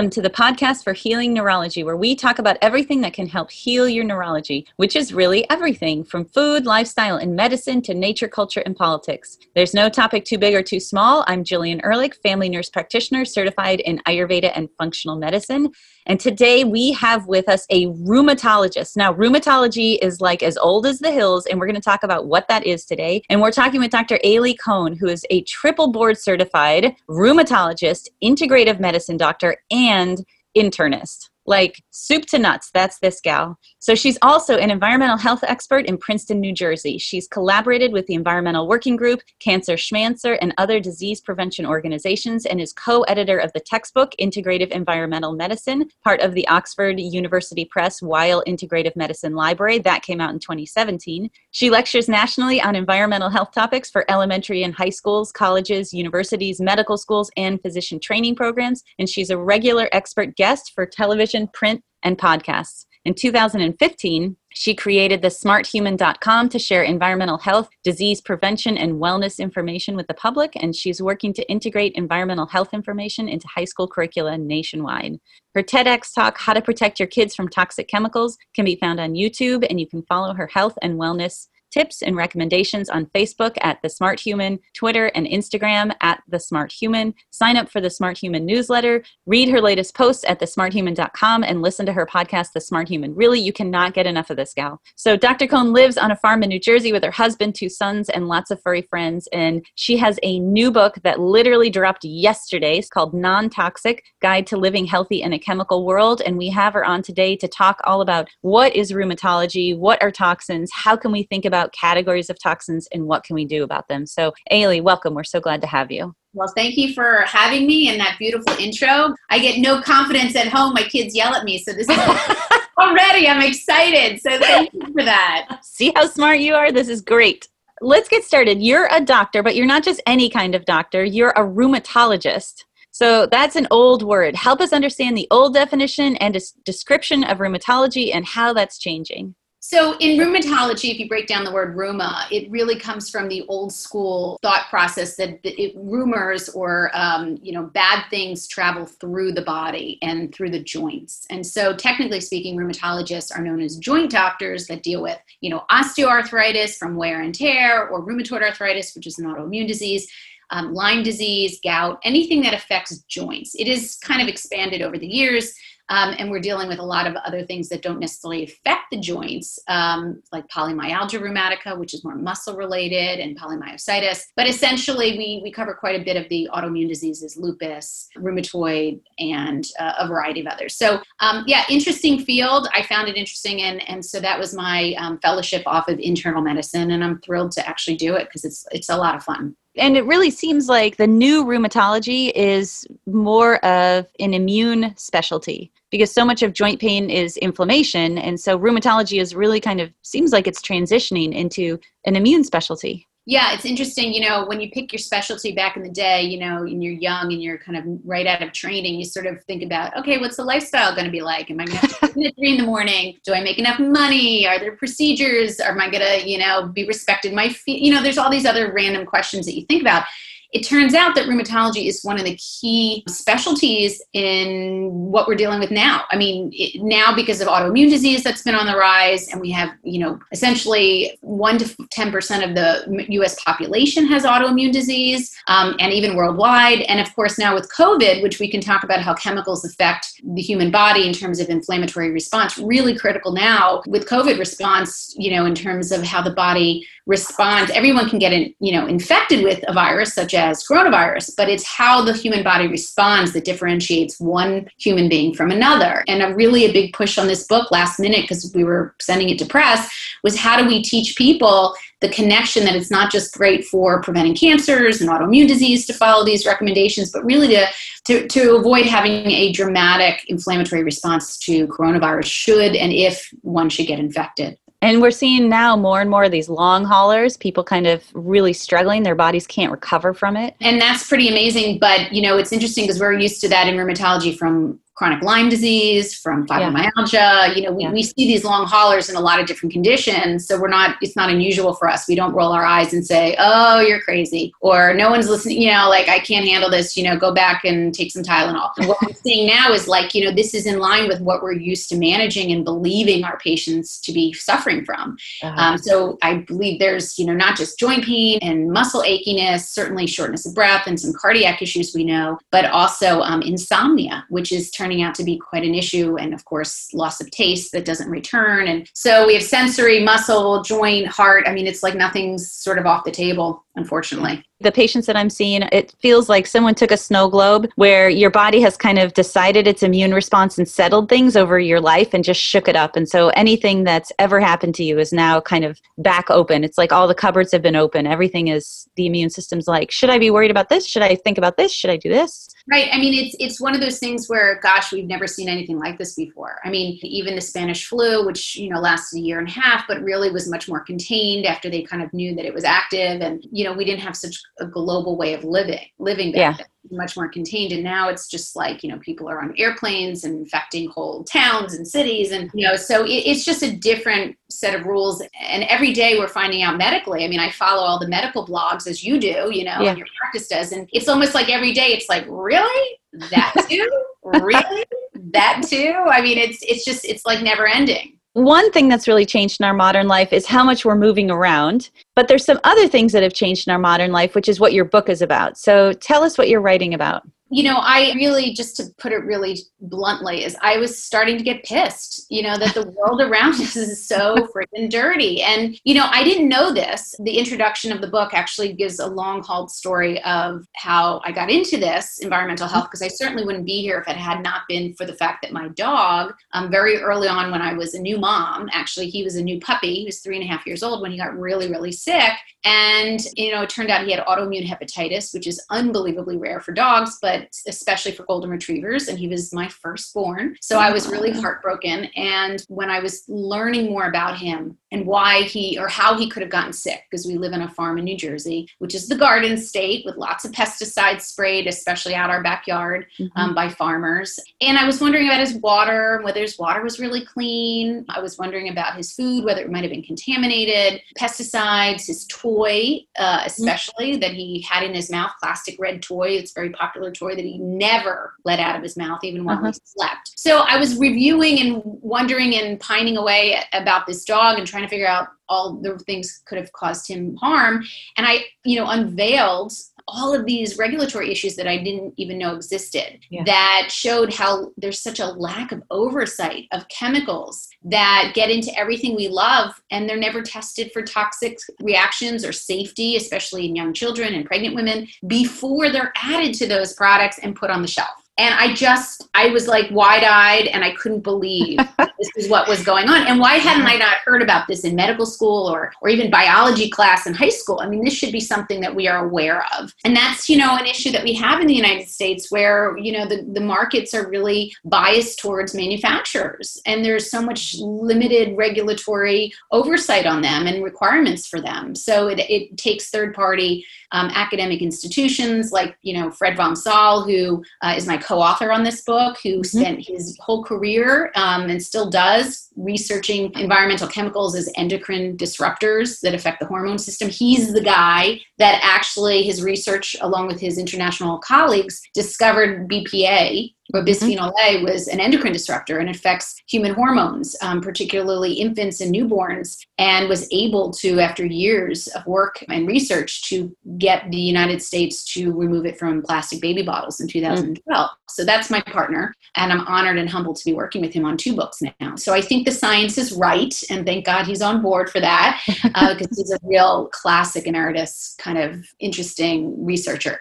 Welcome to the podcast for healing neurology, where we talk about everything that can help heal your neurology, which is really everything from food, lifestyle, and medicine to nature, culture, and politics. There's no topic too big or too small. I'm Jillian Ehrlich, family nurse practitioner certified in Ayurveda and functional medicine. And today we have with us a rheumatologist. Now, rheumatology is like as old as the hills, and we're going to talk about what that is today. And we're talking with Dr. Aly Cohen, who is a triple board certified rheumatologist, integrative medicine doctor, and internist like soup to nuts. That's this gal. So she's also an environmental health expert in Princeton, New Jersey. She's collaborated with the Environmental Working Group, Cancer Schmancer, and other disease prevention organizations, and is co editor of the textbook Integrative Environmental Medicine, part of the Oxford University Press Weill Integrative Medicine Library. That came out in 2017. She lectures nationally on environmental health topics for elementary and high schools, colleges, universities, medical schools, and physician training programs. And she's a regular expert guest for television television, print, and podcasts. In 2015, she created the smarthuman.com to share environmental health, disease prevention, and wellness information with the public, and she's working to integrate environmental health information into high school curricula nationwide. Her TEDx talk, How to Protect Your Kids from Toxic Chemicals, can be found on YouTube, and you can follow her health and wellness tips and recommendations on Facebook at The Smart Human, Twitter and Instagram at The Smart Human. Sign up for the Smart Human newsletter, read her latest posts at thesmarthuman.com, and listen to her podcast, The Smart Human. Really, you cannot get enough of this gal. So, Dr. Cohen lives on a farm in New Jersey with her husband, two sons, and lots of furry friends. And she has a new book that literally dropped yesterday. It's called Non Toxic Guide to Living Healthy in a Chemical World. And we have her on today to talk all about what is rheumatology, what are toxins, how can we think about about categories of toxins and what can we do about them. So, Aly, welcome. We're so glad to have you. Well, thank you for having me and that beautiful intro. I get no confidence at home. My kids yell at me. So this is already, I'm excited. So thank you for that. See how smart you are? This is great. Let's get started. You're a doctor, but you're not just any kind of doctor. You're a rheumatologist. So that's an old word. Help us understand the old definition and description of rheumatology and how that's changing. So, in rheumatology, if you break down the word rheuma, it really comes from the old school thought process that it, rumors or um, you know bad things travel through the body and through the joints. And so, technically speaking, rheumatologists are known as joint doctors that deal with you know osteoarthritis from wear and tear, or rheumatoid arthritis, which is an autoimmune disease. Um, Lyme disease, gout, anything that affects joints. It is kind of expanded over the years. Um, and we're dealing with a lot of other things that don't necessarily affect the joints, um, like polymyalgia rheumatica, which is more muscle related, and polymyositis. But essentially, we, we cover quite a bit of the autoimmune diseases, lupus, rheumatoid, and uh, a variety of others. So, um, yeah, interesting field. I found it interesting. And, and so that was my um, fellowship off of internal medicine. And I'm thrilled to actually do it because it's, it's a lot of fun and it really seems like the new rheumatology is more of an immune specialty because so much of joint pain is inflammation. And so rheumatology is really kind of seems like it's transitioning into an immune specialty yeah, it's interesting. You know, when you pick your specialty back in the day, you know, and you're young and you're kind of right out of training, you sort of think about, okay, what's the lifestyle going to be like? Am I going to have to at three in the morning? Do I make enough money? Are there procedures? Am I going to, you know, be respected? My, you know, there's all these other random questions that you think about it turns out that rheumatology is one of the key specialties in what we're dealing with now. I mean, it, now because of autoimmune disease that's been on the rise, and we have, you know, essentially one to 10% of the US population has autoimmune disease, um, and even worldwide. And of course, now with COVID, which we can talk about how chemicals affect the human body in terms of inflammatory response, really critical now with COVID response, you know, in terms of how the body responds. Everyone can get, in, you know, infected with a virus such as as coronavirus, but it's how the human body responds that differentiates one human being from another. And a really a big push on this book last minute because we were sending it to press was how do we teach people the connection that it's not just great for preventing cancers and autoimmune disease to follow these recommendations, but really to, to, to avoid having a dramatic inflammatory response to coronavirus should and if one should get infected. And we're seeing now more and more of these long haulers, people kind of really struggling. Their bodies can't recover from it. And that's pretty amazing. But, you know, it's interesting because we're used to that in rheumatology from chronic Lyme disease, from fibromyalgia. Yeah. You know, we, yeah. we see these long haulers in a lot of different conditions. So we're not, it's not unusual for us. We don't roll our eyes and say, oh, you're crazy. Or no one's listening, you know, like, I can't handle this, you know, go back and take some Tylenol. And what we're seeing now is like, you know, this is in line with what we're used to managing and believing our patients to be suffering from. Uh-huh. Um, so I believe there's, you know, not just joint pain and muscle achiness, certainly shortness of breath and some cardiac issues we know, but also um, insomnia, which is turning out to be quite an issue. And of course, loss of taste that doesn't return. And so we have sensory, muscle, joint, heart. I mean, it's like nothing's sort of off the table, unfortunately the patients that I'm seeing, it feels like someone took a snow globe where your body has kind of decided its immune response and settled things over your life and just shook it up. And so anything that's ever happened to you is now kind of back open. It's like all the cupboards have been open. Everything is the immune system's like, should I be worried about this? Should I think about this? Should I do this? Right. I mean, it's it's one of those things where, gosh, we've never seen anything like this before. I mean, even the Spanish flu, which you know lasted a year and a half, but really was much more contained after they kind of knew that it was active, and you know, we didn't have such a global way of living living back yeah. much more contained. And now it's just like you know people are on airplanes and infecting whole towns and cities. And you know so it, it's just a different set of rules. And every day we're finding out medically. I mean i follow all the medical blogs as you do you know yeah. and your practice does. And it's almost like every day it's like really? That too? Really? That too? I mean it's it's just it's like never ending one thing that's really changed in our modern life is how much we're moving around. But there's some other things that have changed in our modern life, which is what your book is about. So tell us what you're writing about you know, I really, just to put it really bluntly, is I was starting to get pissed, you know, that the world around us is so freaking dirty. And, you know, I didn't know this. The introduction of the book actually gives a long hauled story of how I got into this environmental health, because I certainly wouldn't be here if it had not been for the fact that my dog, um, very early on when I was a new mom, actually, he was a new puppy, he was three and a half years old when he got really, really sick. And, you know, it turned out he had autoimmune hepatitis, which is unbelievably rare for dogs, but especially for golden retrievers. And he was my firstborn. So I was really heartbroken. And when I was learning more about him and why he or how he could have gotten sick, because we live in a farm in New Jersey, which is the garden state with lots of pesticides sprayed, especially out our backyard mm-hmm. um, by farmers. And I was wondering about his water, whether his water was really clean. I was wondering about his food, whether it might have been contaminated, pesticides, his toy, uh, mm-hmm. especially that he had in his mouth, plastic red toy. It's a very popular toy that he never let out of his mouth, even while uh-huh. he slept. So I was reviewing and wondering and pining away about this dog and trying to figure out all the things could have caused him harm. And I, you know, unveiled all of these regulatory issues that I didn't even know existed yeah. that showed how there's such a lack of oversight of chemicals that get into everything we love and they're never tested for toxic reactions or safety, especially in young children and pregnant women, before they're added to those products and put on the shelf and I just I was like wide eyed and I couldn't believe this is what was going on. And why hadn't I not heard about this in medical school or or even biology class in high school? I mean, this should be something that we are aware of. And that's, you know, an issue that we have in the United States where, you know, the, the markets are really biased towards manufacturers and there's so much limited regulatory oversight on them and requirements for them. So it, it takes third party um, academic institutions like, you know, Fred Vom Saal, who uh, is my co-author on this book, who mm-hmm. spent his whole career um, and still does researching environmental chemicals as endocrine disruptors that affect the hormone system. He's the guy that actually his research, along with his international colleagues, discovered BPA but mm-hmm. bisphenol A was an endocrine disruptor and affects human hormones, um, particularly infants and newborns, and was able to, after years of work and research, to get the United States to remove it from plastic baby bottles in 2012. Mm. So that's my partner, and I'm honored and humbled to be working with him on two books now. So I think the science is right, and thank God he's on board for that because uh, he's a real classic emeritus kind of interesting researcher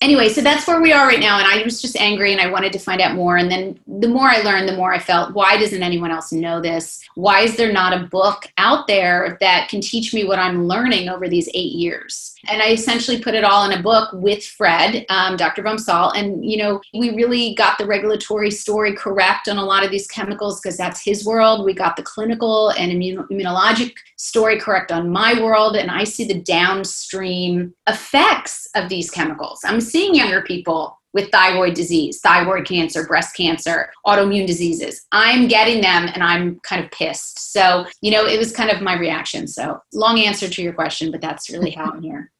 anyway, so that's where we are right now. And I was just angry and I wanted to find out more. And then the more I learned, the more I felt, why doesn't anyone else know this? Why is there not a book out there that can teach me what I'm learning over these eight years? And I essentially put it all in a book with Fred, um, Dr. Vom Saal. And, you know, we really got the regulatory story correct on a lot of these chemicals because that's his world. We got the clinical and immunologic story correct on my world. And I see the downstream effects of these chemicals. I'm seeing younger people with thyroid disease, thyroid cancer, breast cancer, autoimmune diseases. I'm getting them and I'm kind of pissed. So, you know, it was kind of my reaction. So, long answer to your question, but that's really how I'm here.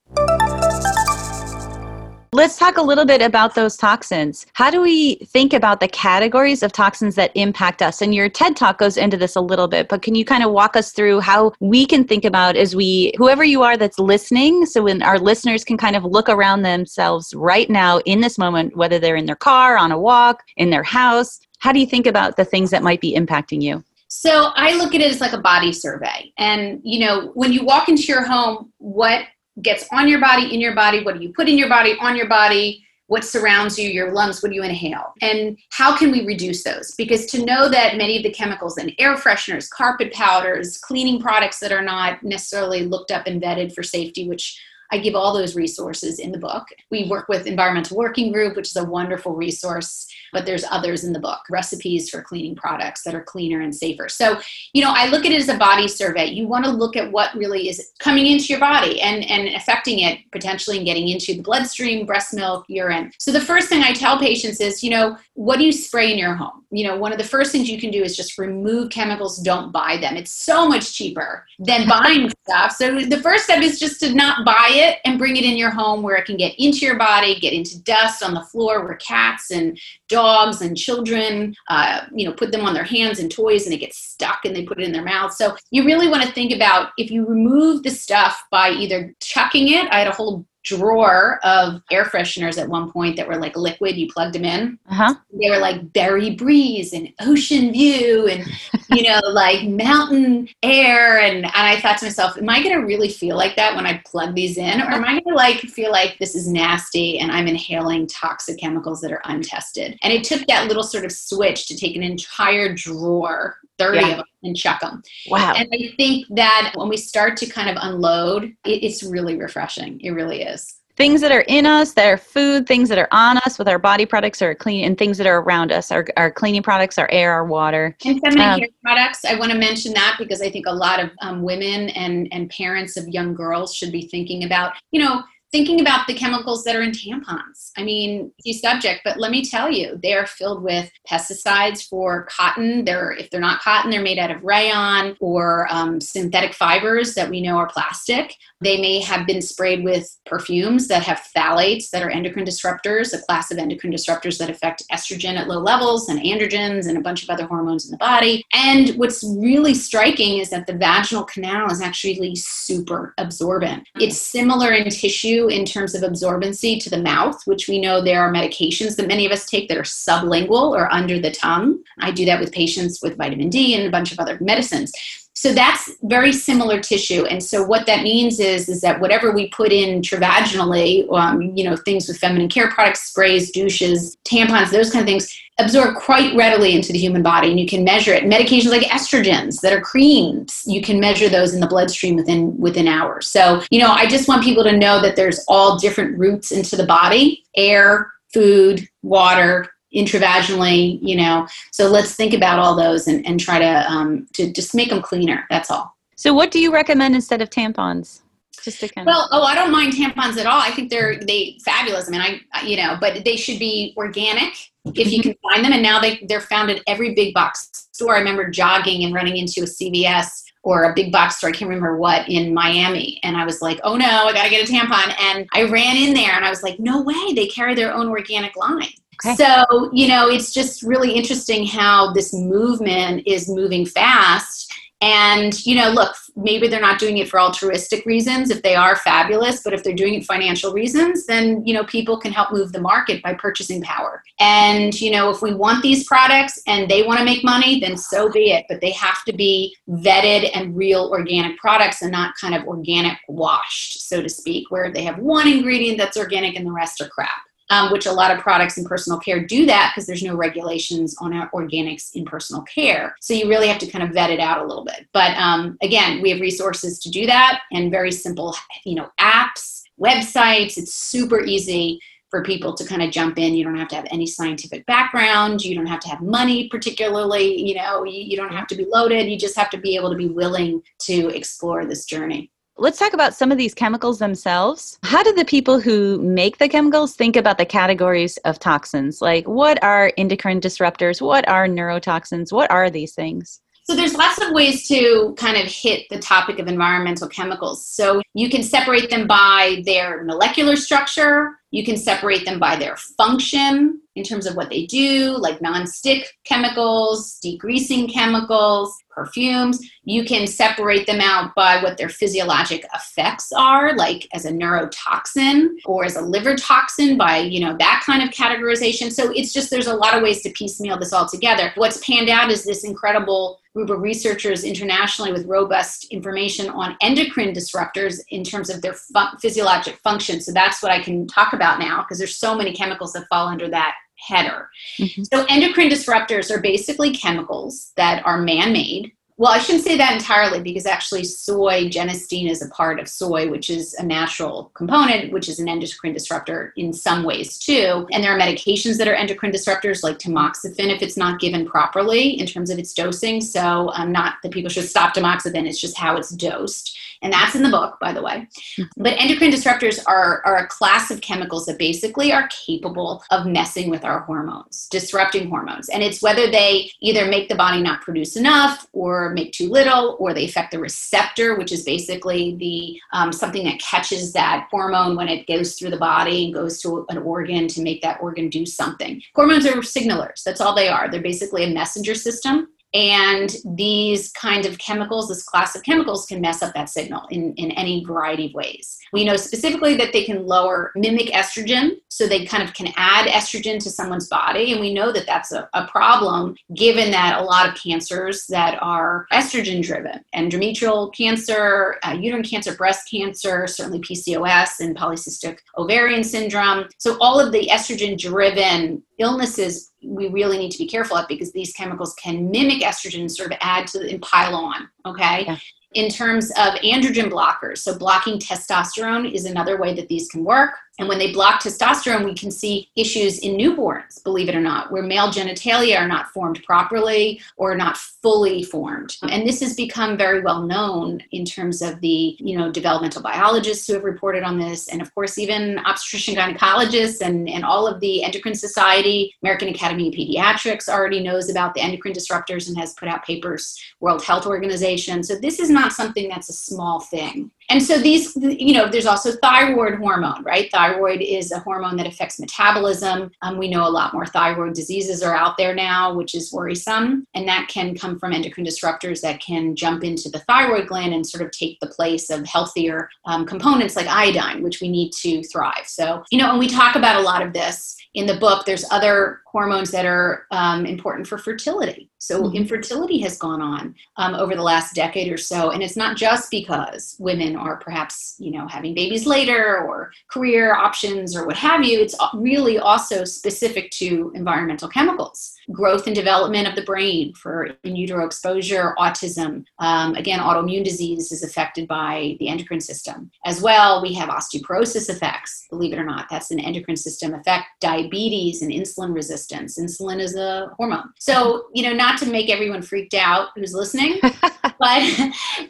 Let's talk a little bit about those toxins. How do we think about the categories of toxins that impact us? And your TED talk goes into this a little bit, but can you kind of walk us through how we can think about as we, whoever you are that's listening, so when our listeners can kind of look around themselves right now in this moment, whether they're in their car, on a walk, in their house, how do you think about the things that might be impacting you? So I look at it as like a body survey. And, you know, when you walk into your home, what gets on your body, in your body, what do you put in your body, on your body, what surrounds you, your lungs, what do you inhale? And how can we reduce those? Because to know that many of the chemicals in air fresheners, carpet powders, cleaning products that are not necessarily looked up and vetted for safety, which I give all those resources in the book. We work with Environmental Working Group, which is a wonderful resource, but there's others in the book, recipes for cleaning products that are cleaner and safer. So, you know, I look at it as a body survey. You want to look at what really is coming into your body and, and affecting it potentially and getting into the bloodstream, breast milk, urine. So the first thing I tell patients is, you know, what do you spray in your home? You know, one of the first things you can do is just remove chemicals, don't buy them. It's so much cheaper than buying stuff. So the first step is just to not buy it and bring it in your home where it can get into your body, get into dust on the floor where cats and dogs and children, uh, you know, put them on their hands and toys and it gets stuck and they put it in their mouth. So you really want to think about if you remove the stuff by either chucking it. I had a whole drawer of air fresheners at one point that were like liquid. You plugged them in. Uh-huh. They were like berry breeze and ocean view and you know like mountain air. And, and I thought to myself, am I going to really feel like that when I plug these in, or am I going to like feel like this is nasty and I'm inhaling toxic chemicals that are untested? And it took that little sort of switch to take an entire drawer 30 yeah. of them and chuck them. Wow. And I think that when we start to kind of unload, it, it's really refreshing. It really is. Things that are in us, that are food, things that are on us with our body products are clean, and things that are around us, our, our cleaning products, our air, our water. And feminine um, care products, I want to mention that because I think a lot of um, women and, and parents of young girls should be thinking about, you know, thinking about the chemicals that are in tampons. I mean, the subject, but let me tell you, they are filled with pesticides for cotton. They're if they're not cotton, they're made out of rayon or um, synthetic fibers that we know are plastic. They may have been sprayed with perfumes that have phthalates that are endocrine disruptors, a class of endocrine disruptors that affect estrogen at low levels and androgens and a bunch of other hormones in the body. And what's really striking is that the vaginal canal is actually super absorbent. It's similar in tissue in terms of absorbency to the mouth, which we know there are medications that many of us take that are sublingual or under the tongue. I do that with patients with vitamin D and a bunch of other medicines. So that's very similar tissue. And so what that means is, is that whatever we put in intravaginally, um, you know, things with feminine care products, sprays, douches, tampons, those kind of things, absorb quite readily into the human body. And you can measure it. Medications like estrogens that are creams, you can measure those in the bloodstream within within hours. So, you know, I just want people to know that there's all different routes into the body, air, food, water, intravaginally, you know. So let's think about all those and, and try to um, to just make them cleaner. That's all. So what do you recommend instead of tampons? Just to kind well, oh, I don't mind tampons at all. I think they're they fabulous. I mean, I you know, but they should be organic if you can find them. And now they they're found at every big box store. I remember jogging and running into a CVS or a big box store, I can't remember what, in Miami. And I was like, oh no, I gotta get a tampon. And I ran in there and I was like, no way, they carry their own organic line. Okay. So, you know, it's just really interesting how this movement is moving fast. And, you know, look, maybe they're not doing it for altruistic reasons if they are fabulous, but if they're doing it financial reasons, then, you know, people can help move the market by purchasing power. And, you know, if we want these products and they want to make money, then so be it. But they have to be vetted and real organic products and not kind of organic washed, so to speak, where they have one ingredient that's organic and the rest are crap um, which a lot of products in personal care do that because there's no regulations on organics in personal care. So you really have to kind of vet it out a little bit. But um, again, we have resources to do that and very simple, you know, apps, websites. It's super easy for people to kind of jump in. You don't have to have any scientific background. You don't have to have money, particularly. You know, you, you don't have to be loaded. You just have to be able to be willing to explore this journey. Let's talk about some of these chemicals themselves. How do the people who make the chemicals think about the categories of toxins? Like, what are endocrine disruptors? What are neurotoxins? What are these things? So there's lots of ways to kind of hit the topic of environmental chemicals. So you can separate them by their molecular structure, you can separate them by their function in terms of what they do, like non-stick chemicals, degreasing chemicals, perfumes. You can separate them out by what their physiologic effects are, like as a neurotoxin or as a liver toxin by, you know, that kind of categorization. So it's just there's a lot of ways to piecemeal this all together. What's panned out is this incredible group of researchers internationally with robust information on endocrine disruptors in terms of their fu- physiologic function. So that's what I can talk about now because there's so many chemicals that fall under that header. Mm-hmm. So, endocrine disruptors are basically chemicals that are man made well, I shouldn't say that entirely because actually soy genistein is a part of soy, which is a natural component, which is an endocrine disruptor in some ways too. And there are medications that are endocrine disruptors, like tamoxifen, if it's not given properly in terms of its dosing. So, um, not that people should stop tamoxifen; it's just how it's dosed, and that's in the book, by the way. Mm-hmm. But endocrine disruptors are are a class of chemicals that basically are capable of messing with our hormones, disrupting hormones, and it's whether they either make the body not produce enough or make too little, or they affect the receptor, which is basically the um, something that catches that hormone when it goes through the body and goes to an organ to make that organ do something. Hormones are signalers. That's all they are. They're basically a messenger system and these kind of chemicals, this class of chemicals, can mess up that signal in, in any variety of ways. We know specifically that they can lower, mimic estrogen, so they kind of can add estrogen to someone's body. And we know that that's a, a problem given that a lot of cancers that are estrogen driven, endometrial cancer, uh, uterine cancer, breast cancer, certainly PCOS and polycystic ovarian syndrome. So all of the estrogen driven illnesses we really need to be careful of because these chemicals can mimic estrogen and sort of add to and pile on. Okay. Yeah in terms of androgen blockers. So, blocking testosterone is another way that these can work. And when they block testosterone, we can see issues in newborns, believe it or not, where male genitalia are not formed properly or not fully formed. And this has become very well known in terms of the, you know, developmental biologists who have reported on this, and of course, even obstetrician gynecologists and, and all of the endocrine society, American Academy of Pediatrics already knows about the endocrine disruptors and has put out papers, World Health Organization. So this is not something that's a small thing. And so these, you know, there's also thyroid hormone, right? Thyroid is a hormone that affects metabolism. Um, we know a lot more thyroid diseases are out there now, which is worrisome. And that can come from endocrine disruptors that can jump into the thyroid gland and sort of take the place of healthier um, components like iodine, which we need to thrive. So, you know, and we talk about a lot of this in the book. There's other hormones that are um, important for fertility. So mm-hmm. infertility has gone on um, over the last decade or so, and it's not just because women are perhaps you know having babies later or career options or what have you. It's really also specific to environmental chemicals growth and development of the brain for in utero exposure, autism. Um, again, autoimmune disease is affected by the endocrine system. As well, we have osteoporosis effects, believe it or not. That's an endocrine system effect, diabetes and insulin resistance. Insulin is a hormone. So, you know, not to make everyone freaked out who's listening, but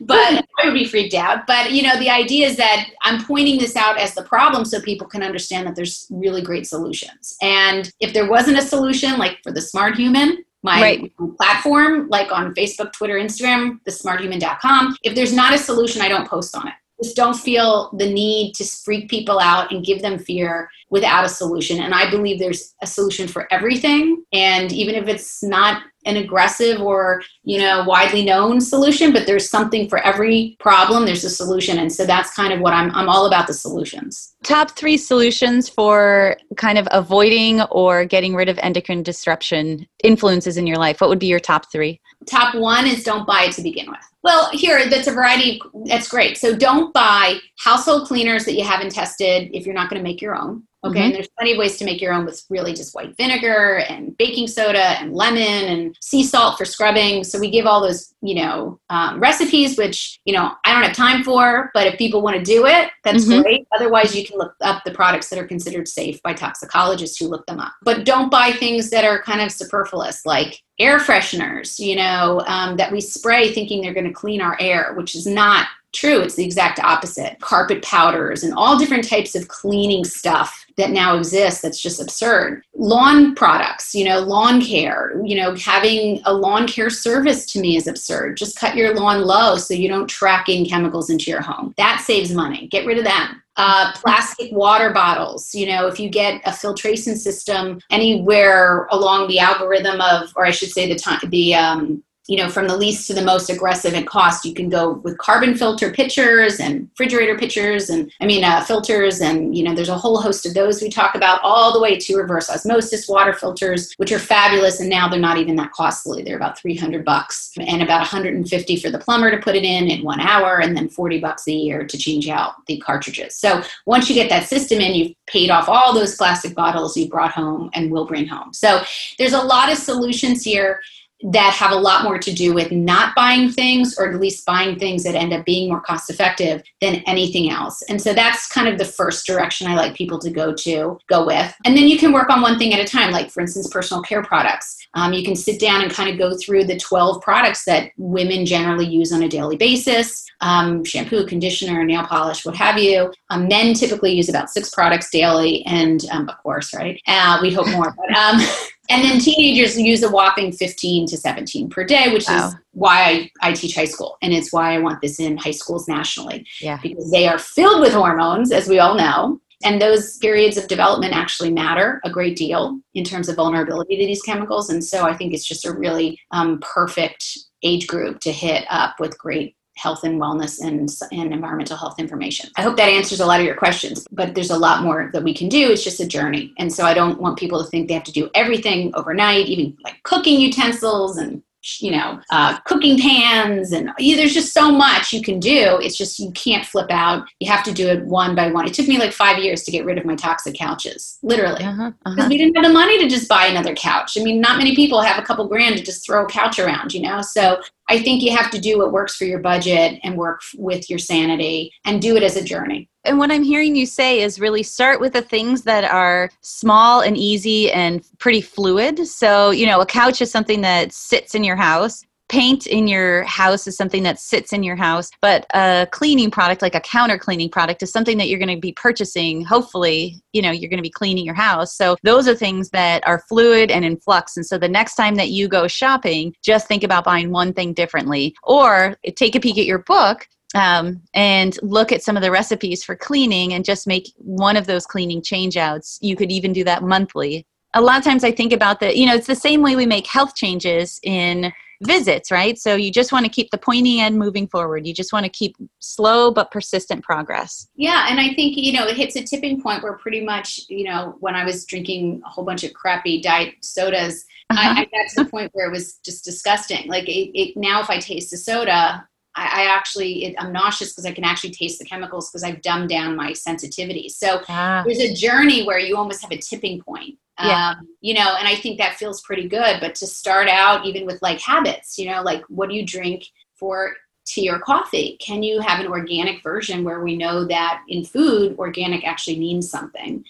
but I would be freaked out. But you know, the idea is that I'm pointing this out as the problem so people can understand that there's really great solutions. And if there wasn't a solution, like for the smart smart human my right. platform like on facebook twitter instagram thesmarthuman.com if there's not a solution i don't post on it just don't feel the need to freak people out and give them fear without a solution. And i believe there's a solution for everything. And even if it's not an aggressive or you know widely known solution but there's something for every problem there's a solution. And so that's kind of what i'm i'm all about the solutions. Top 3 solutions for kind of avoiding or getting rid of endocrine disruption influences in your life. What would be your top 3 top 1 is don't buy it to begin with well, here, that's a variety. That's great. So don't buy household cleaners that you haven't tested if you're not going to make your own. Okay, mm-hmm. and there's plenty of ways to make your own with really just white vinegar and baking soda and lemon and sea salt for scrubbing. So we give all those, you know, um, recipes, which you know I don't have time for, but if people want to do it, that's mm-hmm. great. Otherwise, you can look up the products that are considered safe by toxicologists who look them up. But don't buy things that are kind of superfluous, like air fresheners, you know, um, that we spray thinking they're going to clean our air, which is not true. It's the exact opposite. Carpet powders and all different types of cleaning stuff that now exists that's just absurd. Lawn products, you know, lawn care, you know, having a lawn care service to me is absurd. Just cut your lawn low so you don't track in chemicals into your home. That saves money. Get rid of them. Uh, plastic water bottles. You know, if you get a filtration system anywhere along the algorithm of, or I should say, the time, the um, you know, from the least to the most aggressive in cost, you can go with carbon filter pitchers and refrigerator pitchers and, I mean, uh, filters. And, you know, there's a whole host of those we talk about all the way to reverse osmosis water filters, which are fabulous. And now they're not even that costly. They're about 300 bucks and about 150 for the plumber to put it in in one hour and then 40 bucks a year to change out the cartridges. So once you get that system in, you've paid off all those plastic bottles you brought home and will bring home. So there's a lot of solutions here that have a lot more to do with not buying things or at least buying things that end up being more cost effective than anything else. And so that's kind of the first direction I like people to go to, go with. And then you can work on one thing at a time, like for instance, personal care products. Um, you can sit down and kind of go through the 12 products that women generally use on a daily basis um, shampoo, conditioner, nail polish, what have you. Um, men typically use about six products daily, and um, of course, right? Uh, we hope more. But, um, and then teenagers use a whopping 15 to 17 per day, which wow. is why I, I, teach high school. And it's why I want this in high schools nationally. Yeah. Because they are filled with hormones, as we all know. And those periods of development actually matter a great deal in terms of vulnerability to these chemicals. And so I think it's just a really um, perfect age group to hit up with great health and wellness and, and environmental health information. I hope that answers a lot of your questions, but there's a lot more that we can do. It's just a journey. And so I don't want people to think they have to do everything overnight, even like cooking utensils and you know, uh, cooking pans, and yeah, there's just so much you can do. It's just you can't flip out. You have to do it one by one. It took me like five years to get rid of my toxic couches, literally, because uh-huh, uh-huh. we didn't have the money to just buy another couch. I mean, not many people have a couple grand to just throw a couch around, you know. So I think you have to do what works for your budget and work with your sanity, and do it as a journey and what I'm hearing you say is really start with the things that are small and easy and pretty fluid. So, you know, a couch is something that sits in your house. Paint in your house is something that sits in your house, but a cleaning product like a counter cleaning product is something that you're going to be purchasing. Hopefully, you know, you're going to be cleaning your house. So, those are things that are fluid and in flux. And so, the next time that you go shopping, just think about buying one thing differently or take a peek at your book um, and look at some of the recipes for cleaning and just make one of those cleaning change outs. You could even do that monthly. A lot of times I think about that, you know, it's the same way we make health changes in visits, right? So you just want to keep the pointy end moving forward. You just want to keep slow but persistent progress. Yeah, and I think, you know, it hits a tipping point where pretty much, you know, when I was drinking a whole bunch of crappy diet sodas, uh-huh. I, I, got to the point where it was just disgusting. Like it, it now, if I taste a soda, I, I actually it, I'm nauseous because I can actually taste the chemicals because I've dumbed down my sensitivity. So ah. there's a journey where you almost have a tipping point. Yeah. Um, you know, and I think that feels pretty good. But to start out, even with like habits, you know, like what do you drink for tea or coffee? Can you have an organic version where we know that in food, organic actually means something?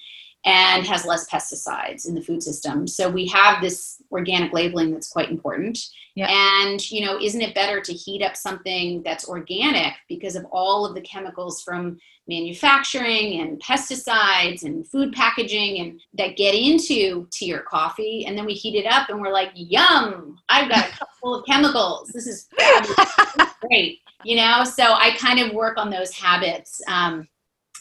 And has less pesticides in the food system. So we have this organic labeling that's quite important. Yeah. And, you know, isn't it better to heat up something that's organic because of all of the chemicals from manufacturing and pesticides and food packaging and that get into tea or coffee and then we heat it up and we're like yum i've got a cup full of chemicals this is great you know so i kind of work on those habits um,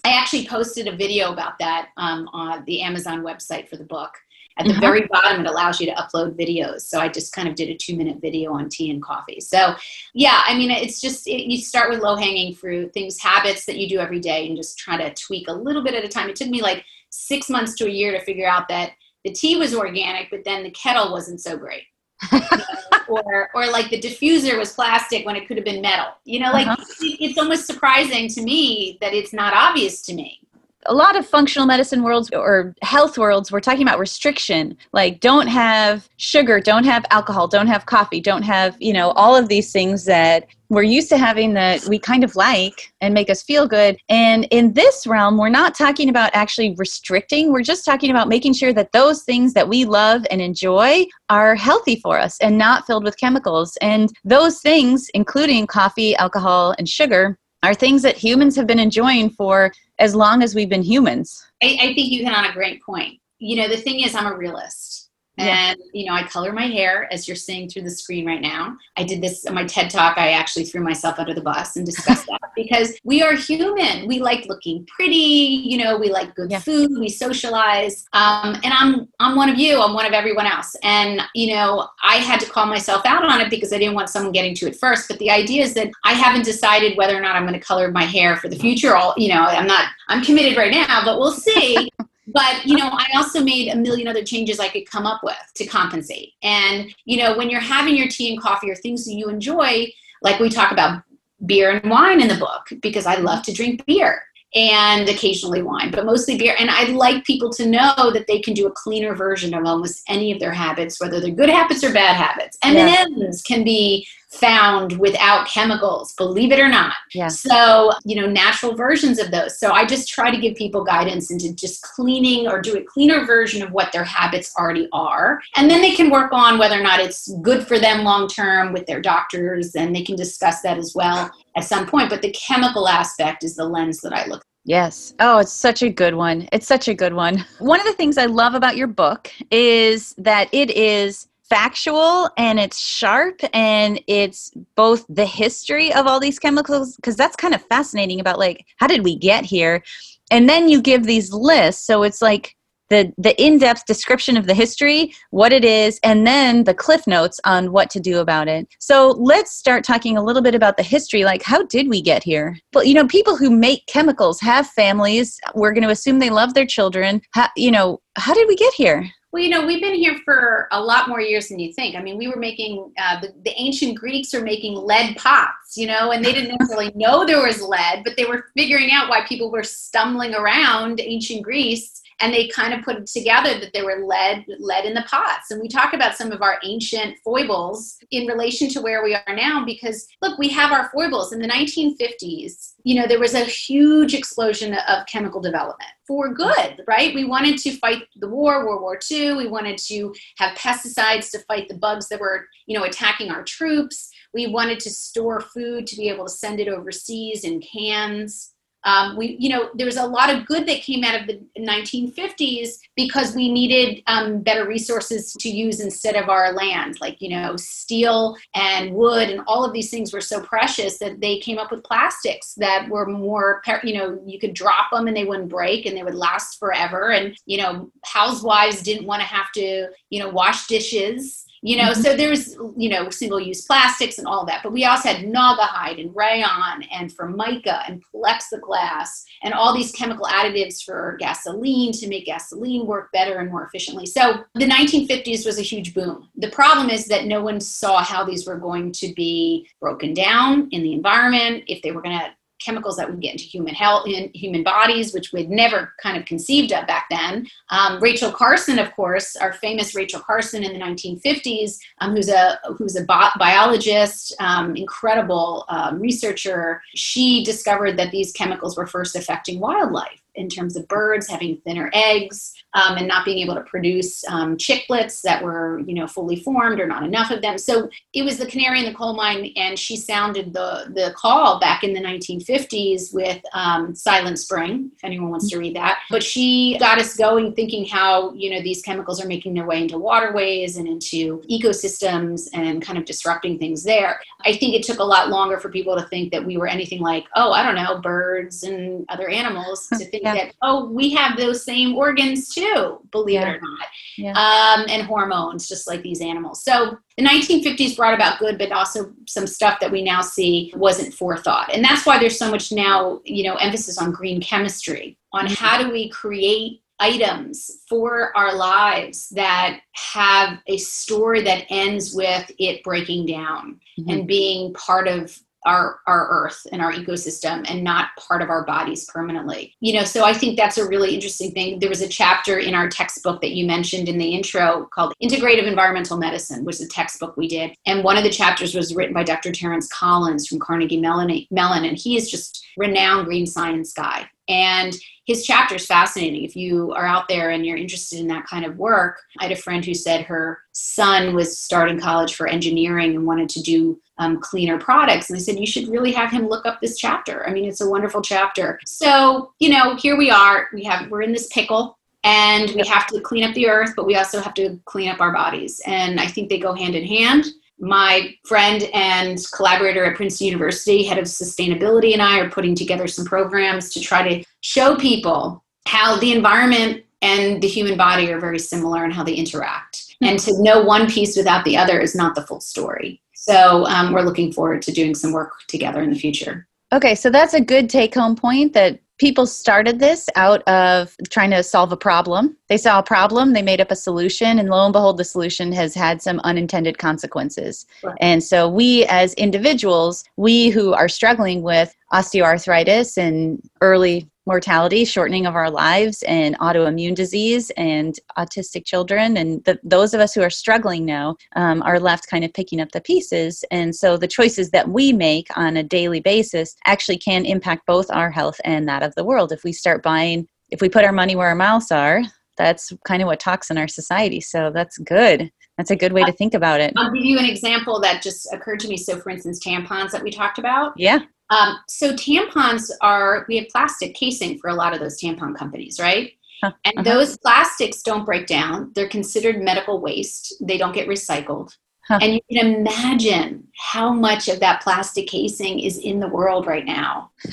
I actually posted a video about that um, on the Amazon website for the book. At the mm-hmm. very bottom, it allows you to upload videos. So I just kind of did a two minute video on tea and coffee. So, yeah, I mean, it's just, it, you start with low hanging fruit, things, habits that you do every day, and just try to tweak a little bit at a time. It took me like six months to a year to figure out that the tea was organic, but then the kettle wasn't so great or or like the diffuser was plastic when it could have been metal. You know, like uh-huh. it, it's almost surprising to me that it's not obvious to me a lot of functional medicine worlds or health worlds we're talking about restriction. Like don't have sugar don't have alcohol don't have coffee don't have you know all of these things that we're used to having that we kind of like and make us feel good. And in this realm we're not talking about actually restricting we're just talking about making sure that those things that we love and enjoy are healthy for us and not filled with chemicals. And those things including coffee alcohol and sugar are things that humans have been enjoying for as long as we've been humans. I, I think you hit on a great point. You know, the thing is, I'm a realist. Yeah. And, you know, I color my hair as you're seeing through the screen right now. I did this on my TED talk. I actually threw myself under the bus and discussed that because we are human. We like looking pretty, you know, we like good yeah. food, we socialize. Um, and I'm, I'm one of you, I'm one of everyone else. And, you know, I had to call myself out on it because I didn't want someone getting to it first. But the idea is that I haven't decided whether or not I'm going to color my hair for the future. All, you know, I'm not, I'm committed right now, but we'll see. but you know i also made a million other changes i could come up with to compensate. And you know when you're having your tea and coffee or things that you enjoy like we talk about beer and wine in the book because i love to drink beer and occasionally wine but mostly beer. And i'd like people to know that they can do a cleaner version of almost any of their habits whether they're good habits or bad habits. M&ms yeah. can be found without chemicals, believe it or not. Yeah. So, you know, natural versions of those. So I just try to give people guidance into just cleaning or do a cleaner version of what their habits already are. And then they can work on whether or not it's good for them long term with their doctors and they can discuss that as well at some point. But the chemical aspect is the lens that I look Yes. Oh, it's such a good one. It's such a good one. One of the things I love about your book is that it is factual and it's sharp and it's both the history of all these chemicals because that's kind of fascinating about like how did we get here? And then you give these lists so it's like the the in-depth description of the history what it is and then the cliff notes on what to do about it. So let's start talking a little bit about the history like how did we get here? Well you know people who make chemicals have families. We're going to assume they love their children. How, you know how did we get here well, you know, we've been here for a lot more years than you think. I mean, we were making, uh, the, the ancient Greeks are making lead pots, you know, and they didn't necessarily know there was lead, but they were figuring out why people were stumbling around ancient Greece and they kind of put it together that they were lead lead in the pots. And we talk about some of our ancient foibles in relation to where we are now because look we have our foibles. In the 1950s you know there was a huge explosion of chemical development for good right? We wanted to fight the war world war ii we wanted to have pesticides to fight the bugs that were you know attacking our troops. We wanted to store food to be able to send it overseas in cans um, we, you know, there was a lot of good that came out of the 1950s because we needed um, better resources to use instead of our land, like you know, steel and wood and all of these things were so precious that they came up with plastics that were more, you know, you could drop them and they wouldn't break and they would last forever. And you know, housewives didn't want to have to, you know, wash dishes you know mm-hmm. so there's you know single use plastics and all that but we also had naugahyde and rayon and formica and plexiglass and all these chemical additives for gasoline to make gasoline work better and more efficiently so the 1950s was a huge boom the problem is that no one saw how these were going to be broken down in the environment if they were going to chemicals that would get into human health in human bodies, which we'd never kind of conceived of back then. Um, Rachel Carson, of course, our famous Rachel Carson in the 1950s, um, who's a who's a bi- biologist, um, incredible um, researcher. She discovered that these chemicals were first affecting wildlife in terms of birds having thinner eggs um, and not being able to produce um, chicklets that were you know fully formed or not enough of them. So it was the canary in the coal mine and she sounded the the call back in the 1950s with um, silent spring if anyone wants to read that. But she got us going thinking how you know these chemicals are making their way into waterways and into ecosystems and kind of disrupting things there. I think it took a lot longer for people to think that we were anything like oh i don't know birds and other animals to think yeah. that oh we have those same organs too believe yeah. it or not yeah. um, and hormones just like these animals so the 1950s brought about good but also some stuff that we now see wasn't forethought and that's why there's so much now you know emphasis on green chemistry on mm-hmm. how do we create items for our lives that have a story that ends with it breaking down mm-hmm. and being part of our our earth and our ecosystem and not part of our bodies permanently. You know so i think that's a really interesting thing. There was a chapter in our textbook that you mentioned in the intro called integrative environmental medicine which is a textbook we did. And one of the chapters was written by dr terrence collins from carnegie mellon, mellon and he is just renowned green science guy And his chapter is fascinating. If you are out there and you're interested in that kind of work, I had a friend who said her son was starting college for engineering and wanted to do um, cleaner products. And they said, you should really have him look up this chapter. I mean, it's a wonderful chapter. So, you know, here we are. We have, we're in this pickle and we have to clean up the earth, but we also have to clean up our bodies. And I think they go hand in hand. My friend and collaborator at Princeton University, head of sustainability, and I are putting together some programs to try to show people how the environment and the human body are very similar and how they interact. And to know one piece without the other is not the full story. So um, we're looking forward to doing some work together in the future. Okay, so that's a good take home point that people started this out of trying to solve a problem. They saw a problem, they made up a solution, and lo and behold, the solution has had some unintended consequences. Right. And so, we as individuals, we who are struggling with osteoarthritis and early mortality, shortening of our lives, and autoimmune disease, and autistic children. And the, those of us who are struggling now um, are left kind of picking up the pieces. And so the choices that we make on a daily basis actually can impact both our health and that of the world. If we start buying, if we put our money where our mouths are, that's kind of what talks in our society. So that's good. That's a good way to think about it. I'll give you an example that just occurred to me. So, for instance, tampons that we talked about. Yeah. Um, so tampons are we have plastic casing for a lot of those tampon companies, right? Huh. And uh-huh. those plastics don't break down. They're considered medical waste. They don't get recycled. Huh. And you can imagine how much of that plastic casing is in the world right now.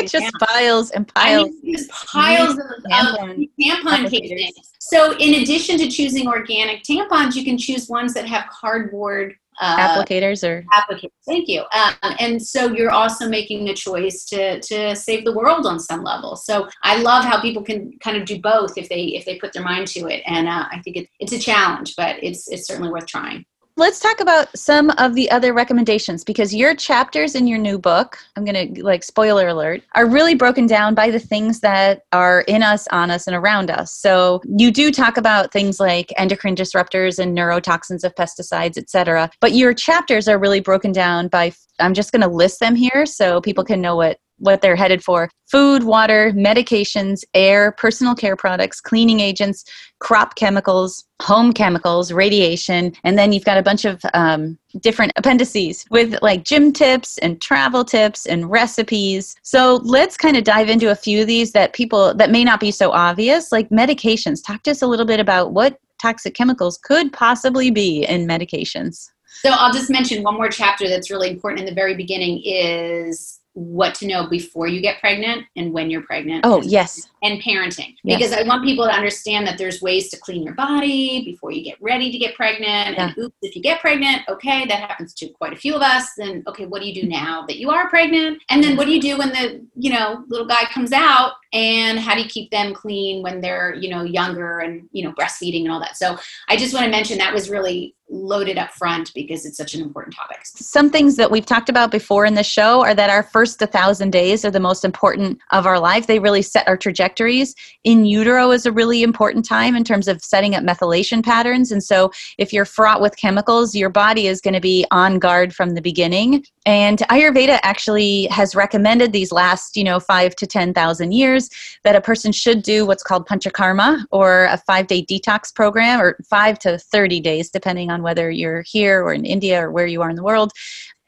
just down. piles and piles. I mean, just piles of, tampon, tampon casing. So, in addition to choosing organic tampons, you can choose ones that have cardboard uh, applicators or applicators. Thank you. Um, and so you're also making a choice to to save the world on some level. So I love how people can kind of do both if they if they put their mind to it. And uh, I think it, it's a challenge, but it's it's certainly worth trying let's talk about some of the other recommendations because your chapters in your new book, I'm to like spoiler alert, are really broken down by the things that are in us, on us, and around us. So you do talk about things like endocrine disruptors and neurotoxins of pesticides, etc. But your chapters are really broken down by I'm just to list them here so people can know what what they're headed for food, water, medications, air, personal care products, cleaning agents, crop chemicals, home chemicals, radiation, and then you've got a bunch of um, different appendices with like gym tips and travel tips and recipes. So let's kind of dive into a few of these that people that may not be so obvious, like medications. Talk to us a little bit about what toxic chemicals could possibly be in medications. So I'll just mention one more chapter that's really important in the very beginning is what to know before you get pregnant and when you're pregnant. Oh, yes. And parenting. Yes. Because I want people to understand that there's ways to clean your body before you get ready to get pregnant. Yeah. And oops, if you get pregnant, okay, that happens to quite a few of us. Then, okay, what do you do now that you are pregnant? And then what do you do when the, you know, little guy comes out and how do you keep them clean when they're, you know, younger and, you know, breastfeeding and all that. So I just want to mention that was really loaded up front because it's such an important topic. Some things that we've talked about before in the show are that our first 1,000 days are the most important of our life. They really set our trajectories. In utero is a really important time in terms of setting up methylation patterns. And so if you're fraught with chemicals, your body is going to be on guard from the beginning. And Ayurveda actually has recommended these last, you know, five to 10,000 years that a person should do what's called panchakarma or a five day detox program or five to 30 days, depending on whether you're here or in India or where you are in the world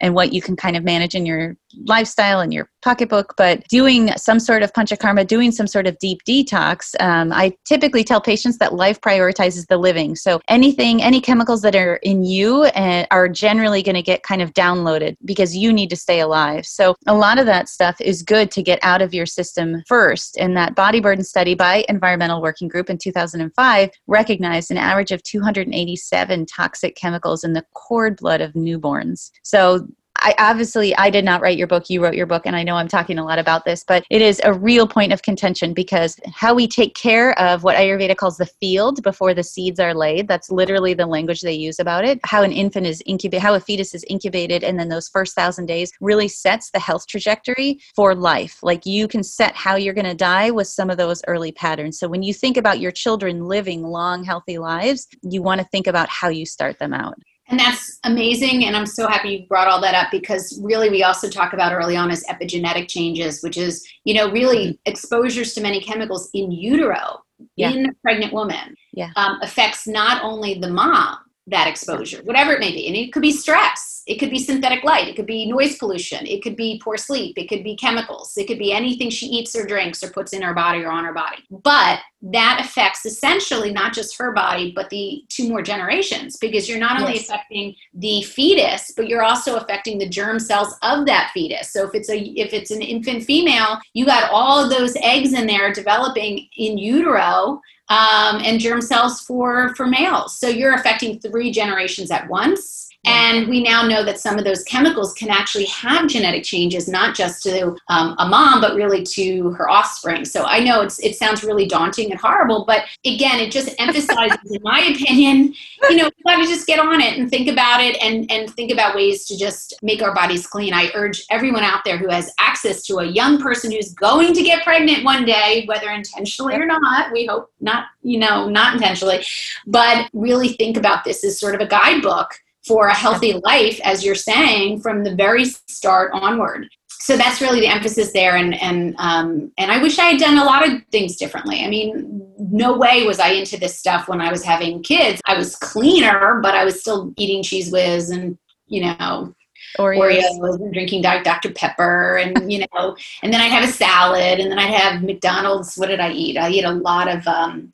and what you can kind of manage in your lifestyle and your pocketbook, but doing some sort of panchakarma, doing some sort of deep detox, um, I typically tell patients that life prioritizes the living. So anything, any chemicals that are in you uh, are generally going to get kind of downloaded because you need to stay alive. So a lot of that stuff is good to get out of your system first. And that body burden study by Environmental Working Group in 2005 recognized an average of 287 toxic chemicals in the cord blood of newborns. So I obviously I did not write your book, you wrote your book, and I know I'm talking a lot about this, but it is a real point of contention because how we take care of what Ayurveda calls the field before the seeds are laid, that's literally the language they use about it. How an infant is incubated, how a fetus is incubated, and then those first thousand days really sets the health trajectory for life. Like you can set how you're going to die with some of those early patterns. So when you think about your children living long, healthy lives, you want to think about how you start them out. And that's amazing. And I'm so happy you brought all that up because really we also talk about early on as epigenetic changes, which is, you know, really mm-hmm. exposures to many chemicals in utero yeah. in a pregnant woman yeah. um, affects not only the mom, that exposure, whatever it may be. And it could be stress, it could be synthetic light, it could be noise pollution, it could be poor sleep, it could be chemicals, it could be anything she eats or drinks or puts in her body or on her body. But that affects essentially not just her body, but the two more generations because you're not only yes. affecting the fetus, but you're also affecting the germ cells of that fetus. So if it's a if it's an infant female, you got all of those eggs in there developing in utero um, and germ cells for for males. So you're affecting three generations at once. And we now know that some of those chemicals can actually have genetic changes, not just to um, a mom, but really to her offspring. So I know it's, it sounds really daunting and horrible, but again, it just emphasizes, in my opinion, you know, we got to just get on it and think about it and, and think about ways to just make our bodies clean. I urge everyone out there who has access to a young person who's going to get pregnant one day, whether intentionally or not, we hope not, you know, not intentionally, but really think about this as sort of a guidebook for a healthy life, as you're saying, from the very start onward. So that's really the emphasis there, and and um, and I wish I had done a lot of things differently. I mean, no way was I into this stuff when I was having kids. I was cleaner, but I was still eating Cheez Whiz and you know Oreos. Oreos and drinking Dr. Pepper and you know, and then I'd have a salad and then I'd have McDonald's. What did I eat? I eat a lot of um,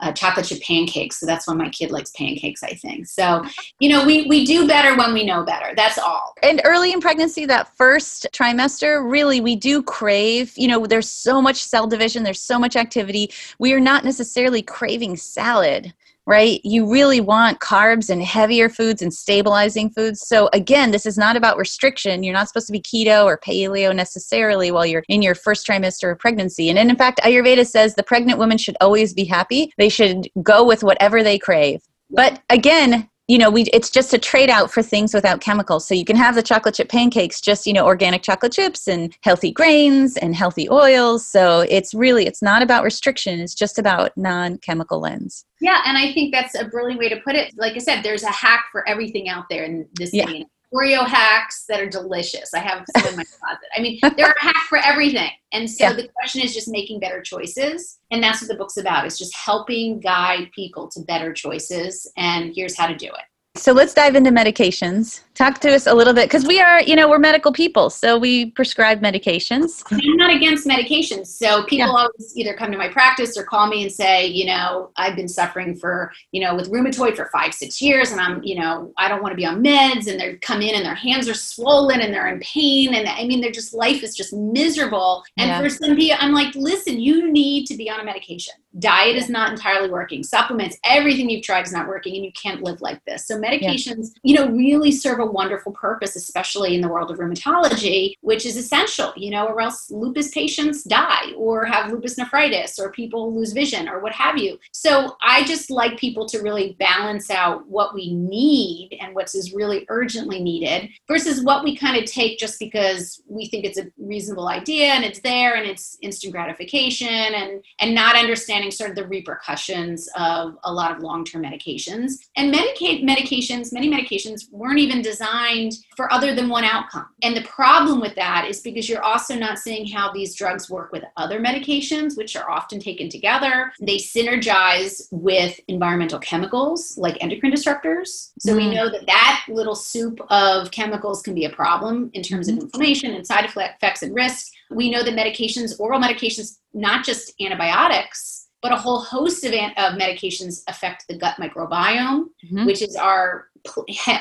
uh, chocolate chip pancakes. So that's why my kid likes pancakes, I think. So, you know, we, we do better when we know better. That's all. And early in pregnancy, that first trimester, really, we do crave, you know, there's so much cell division, there's so much activity. We are not necessarily craving salad right? You really want carbs and heavier foods and stabilizing foods. So, again, this is not about restriction. You're not supposed to be keto or paleo necessarily while you're in your first trimester of pregnancy. And in fact, Ayurveda says the pregnant woman should always be happy. They should go with whatever they crave. But again, you know we it's just a trade out for things without chemicals. So you can have the chocolate chip pancakes just you know organic chocolate chips and healthy grains and healthy oils. So it's really it's not about restriction. It's just about non-chemical lens. Yeah and i think that's a brilliant way to put it. Like i said there's a hack for everything out there in this yeah. Oreo hacks that are delicious. I have some in my closet. I mean, there are hacks for everything. And so yeah. the question is just making better choices. And that's what the book's about. It's just helping guide people to better choices. And here's how to do it. So let's dive into medications. Talk to us a little bit because we are, you know, we're medical people, so we prescribe medications. I'm not against medications. So people yeah. always either come to my practice or call me and say, you know, I've been suffering for, you know, with rheumatoid for five, six years, and I'm, you know, I don't want to be on meds, and they come in and their hands are swollen and they're in pain, and I mean, their just life is just miserable. And yeah. for some people, I'm like, listen, you need to be on a medication. Diet is not entirely working. Supplements, everything you've tried is not working, and you can't live like this. So medications, yeah. you know, really serve a wonderful purpose, especially in the world of rheumatology, which is essential, you know, or else lupus patients die or have lupus nephritis or people lose vision or what have you. So I just like people to really balance out what we need and what's is really urgently needed versus what we kind of take just because we think it's a reasonable idea and it's there and it's instant gratification and and not understanding sort of the repercussions of a lot of long-term medications. And Medicaid medications, many medications weren't even designed for other than one outcome. And the problem with that is because you're also not seeing how these drugs work with other medications, which are often taken together. They synergize with environmental chemicals like endocrine disruptors. So mm. we know that that little soup of chemicals can be a problem in terms mm-hmm. of inflammation and side effects and risk. We know that medications, oral medications, not just antibiotics, but a whole host of, of medications affect the gut microbiome, mm-hmm. which is our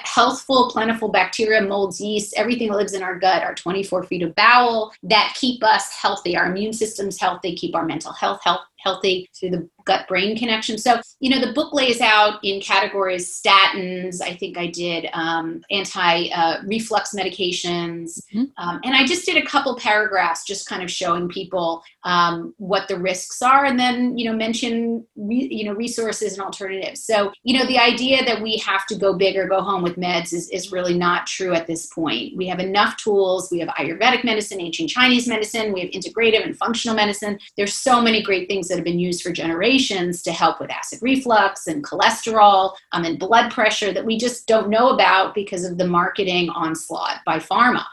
healthful, plentiful bacteria, molds, yeast, everything that lives in our gut, our 24 feet of bowel that keep us healthy. Our immune system's healthy, keep our mental health, health healthy through the gut brain connection. So, you know, the book lays out in categories statins, I think I did um, anti uh, reflux medications. Mm-hmm. Um, and I just did a couple paragraphs just kind of showing people um, what the risks are and then, you know, mention, re- you know, resources and alternatives. So, you know, the idea that we have to go big or go home with meds is, is really not true at this point. We have enough tools. We have Ayurvedic medicine, ancient Chinese medicine, we have integrative and functional medicine. There's so many great things things that have been used for generations to help with acid reflux and cholesterol um, and blood pressure that we just don't know about because of the marketing onslaught by pharma.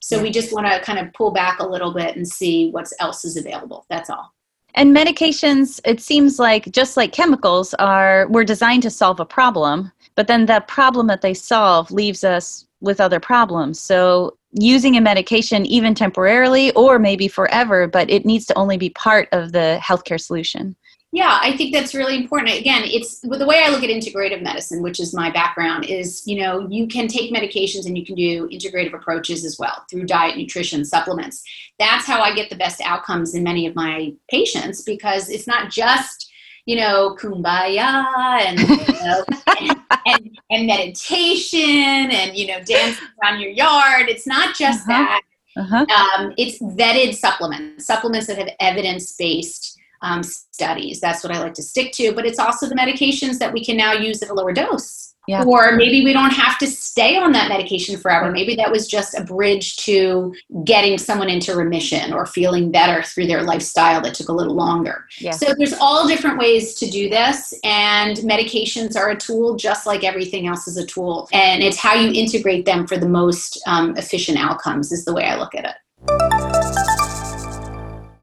So we just want to kind of pull back a little bit and see what else is available. That's all. And medications, it seems like just like chemicals are were designed to solve a problem, but then that problem that they solve leaves us with other problems. So using a medication even temporarily or maybe forever, but it needs to only be part of the healthcare solution. Yeah, I think that's really important. Again, it's the way I look at integrative medicine, which is my background, is you know, you can take medications and you can do integrative approaches as well through diet, nutrition, supplements. That's how I get the best outcomes in many of my patients because it's not just you know, kumbaya and, you know, and, and, and, meditation and, you know, dancing around your yard. It's not just uh-huh. that. Uh-huh. Um, it's vetted supplements, supplements that have evidence based um, studies. That's what I like to stick to. But it's also the medications that we can now use at a lower dose. Yeah. Or maybe we don't have to stay on that medication forever. Maybe that was just a bridge to getting someone into remission or feeling better through their lifestyle that took a little longer. Yeah. So there's all different ways to do this, and medications are a tool just like everything else is a tool. And it's how you integrate them for the most um, efficient outcomes, is the way I look at it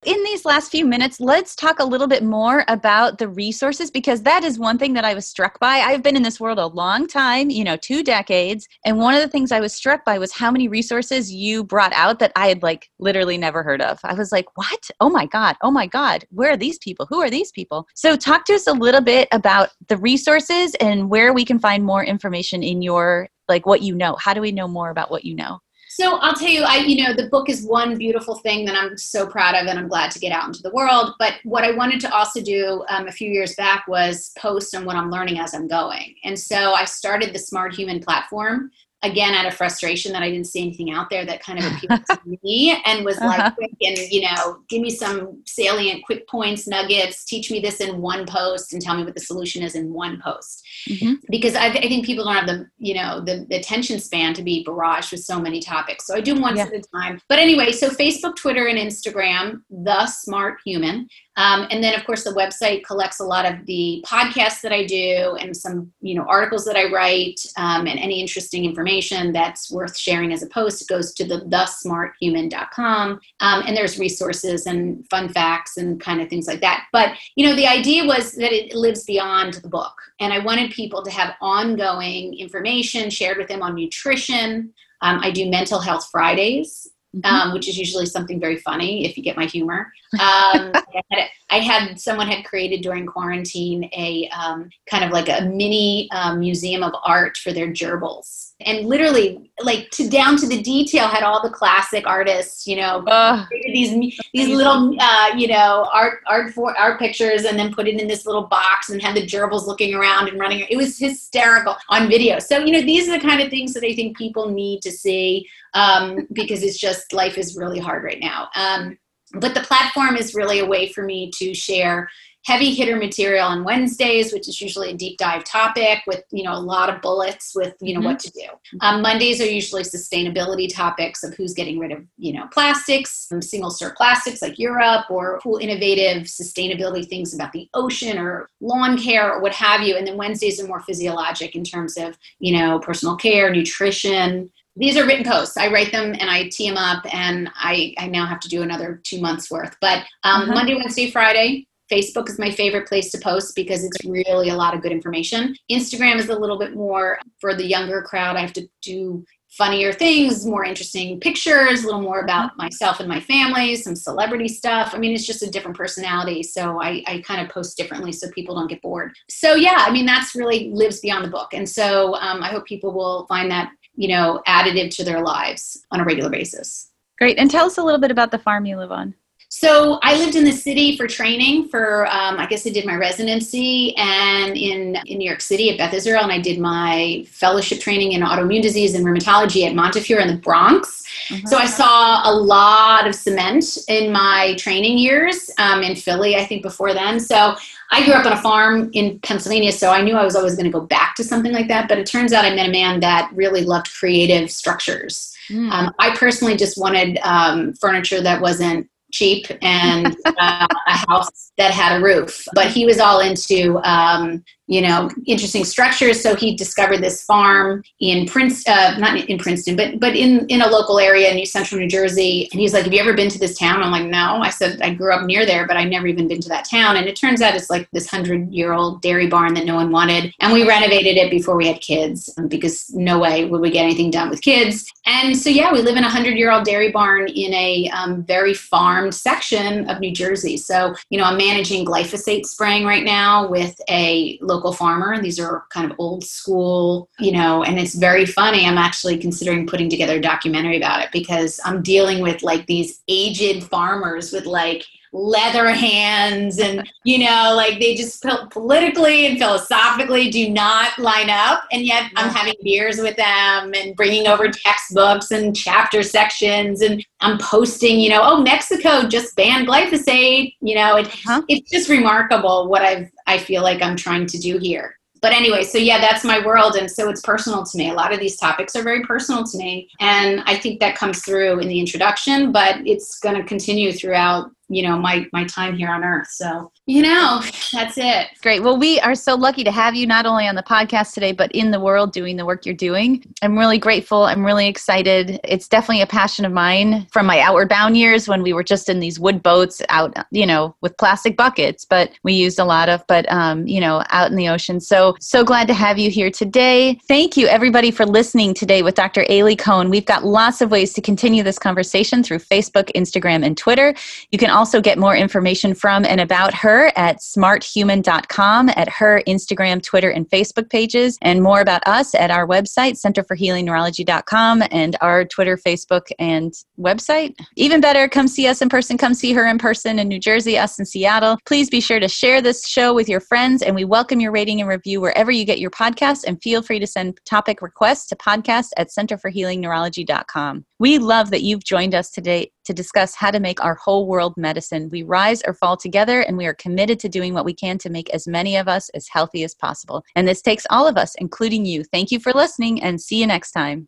in these last few minutes, let's talk a little bit more about the resources because that is one thing that I was struck by. I've been in this world a long time, you know, two decades. And one of the things I was struck by was how many resources you brought out that I had like literally never heard of. I was like, what? Oh my God. Oh my God. Where are these people? Who are these people? So, talk to us a little bit about the resources and where we can find more information in your, like, what you know. How do we know more about what you know? So I'll tell you, I you know the book is one beautiful thing that I'm so proud of, and I'm glad to get out into the world. But what I wanted to also do um, a few years back was post on what I'm learning as I'm going, and so I started the Smart Human platform, again out of frustration that I didn't see anything out there that kind of appealed to me and was uh-huh. like quick and you know give me some salient quick points nuggets teach me this in one post and tell me what the solution is in one post mm-hmm. because I, I, think people don't have the you know the, the, attention span to be barraged with so many topics so I do them once yeah. at a time but anyway so Facebook Twitter and Instagram the smart human um, and then, of course, the website collects a lot of the podcasts that I do and some, you know, articles that I write um, and any interesting information that's worth sharing as a post. It goes to the thesmarthuman.com. Um, and there's resources and fun facts and kind of things like that. But, you know, the idea was that it lives beyond the book. And I wanted people to have ongoing information shared with them on nutrition. Um, I do mental health Fridays. Um, which is usually something very funny if you get my humor. Um, I, had, I, had, someone had created during quarantine a um, kind of like a mini um, museum of art for their gerbils and literally like to down to the detail had all the classic artists you know uh, these these little uh, you know art art for art pictures and then put it in this little box and had the gerbils looking around and running. It was hysterical on video. So you know these are the kind of things that i think people need to see um, because it's just life is really hard right now. Um, but the platform is really a way for me to share heavy hitter material on Wednesdays, which is usually a deep dive topic with you know a lot of bullets with you know mm-hmm. what to do. Um, Mondays are usually sustainability topics of who's getting rid of you know plastics, single serve plastics like Europe, or cool innovative sustainability things about the ocean or lawn care or what have you. And then Wednesdays are more physiologic in terms of you know personal care, nutrition, these are written posts. I write them and I tee them up, and I, I now have to do another two months worth. But um, uh-huh. Monday, Wednesday, Friday, Facebook is my favorite place to post because it's really a lot of good information. Instagram is a little bit more for the younger crowd. I have to do funnier things, more interesting pictures, a little more about myself and my family, some celebrity stuff. I mean, it's just a different personality. So I, I kind of post differently so people don't get bored. So yeah, I mean, that's really lives beyond the book. And so um, I hope people will find that, you know, additive to their lives on a regular basis. Great. And tell us a little bit about the farm you live on. So I lived in the city for training for, um, I guess I did my residency and in, in New York City at Beth Israel, and I did my fellowship training in autoimmune disease and rheumatology at Montefiore in the Bronx. Mm-hmm. So I saw a lot of cement in my training years um, in Philly, I think before then. So I grew up on a farm in Pennsylvania, so I knew I was always going to go back to something like that. But it turns out I met a man that really loved creative structures. Mm. Um, I personally just wanted um, furniture that wasn't cheap and uh, a house that had a roof. But he was all into um, you know interesting structures. So he discovered this farm in prince uh, not in princeton but but in in a local area in new central new jersey. And he's like have you ever been to this town? I'm like no. I said i grew up near there but i never even been to that town. And it turns out it's like this hundred year old dairy barn that no one wanted. And we renovated it before we had kids because no way would we get anything done with kids. And so yeah we live in a hundred year old dairy barn in a um, very farmed section of new jersey. So you know i'm managing glyphosate spraying right now with a local farmer. And these are kind of old school, you know, and it's very funny. I'm actually considering putting together a documentary about it because I'm dealing with like these aged farmers with like leather hands and you know like they just politically and philosophically do not line up and yet i'm having beers with them and bringing over textbooks and chapter sections and i'm posting you know oh mexico just banned glyphosate you know it, huh? it's just remarkable what i've i feel like i'm trying to do here but anyway, so yeah, that's my world. And so it's personal to me. A lot of these topics are very personal to me. And I think that comes through in the introduction, but it's going to continue throughout you know my my time here on earth so you know that's it. Great. Well we are so lucky to have you not only on the podcast today but in the world doing the work you're doing. I'm really grateful. I'm really excited. It's definitely a passion of mine from my outward bound years when we were just in these wood boats out you know with plastic buckets but we used a lot of but um, you know out in the ocean. So so glad to have you here today. Thank you everybody for listening today with dr Aly Cohen we've got lots of ways to continue this conversation through facebook instagram and twitter. You can also get more information from and about her at smarthuman.com, at her Instagram, Twitter, and Facebook pages, and more about us at our website, centerforhealingneurology.com, and our Twitter, Facebook, and website. Even better, come see us in person. Come see her in person in New Jersey, us in Seattle. Please be sure to share this show with your friends, and we welcome your rating and review wherever you get your podcast. And feel free to send topic requests to podcast at centerforhealingneurology.com. We love that you've joined us today to discuss how to make our whole world medicine. We rise or fall together, and we are committed to doing what we can to make as many of us as healthy as possible. And this takes all of us, including you. Thank you for listening, and see you next time.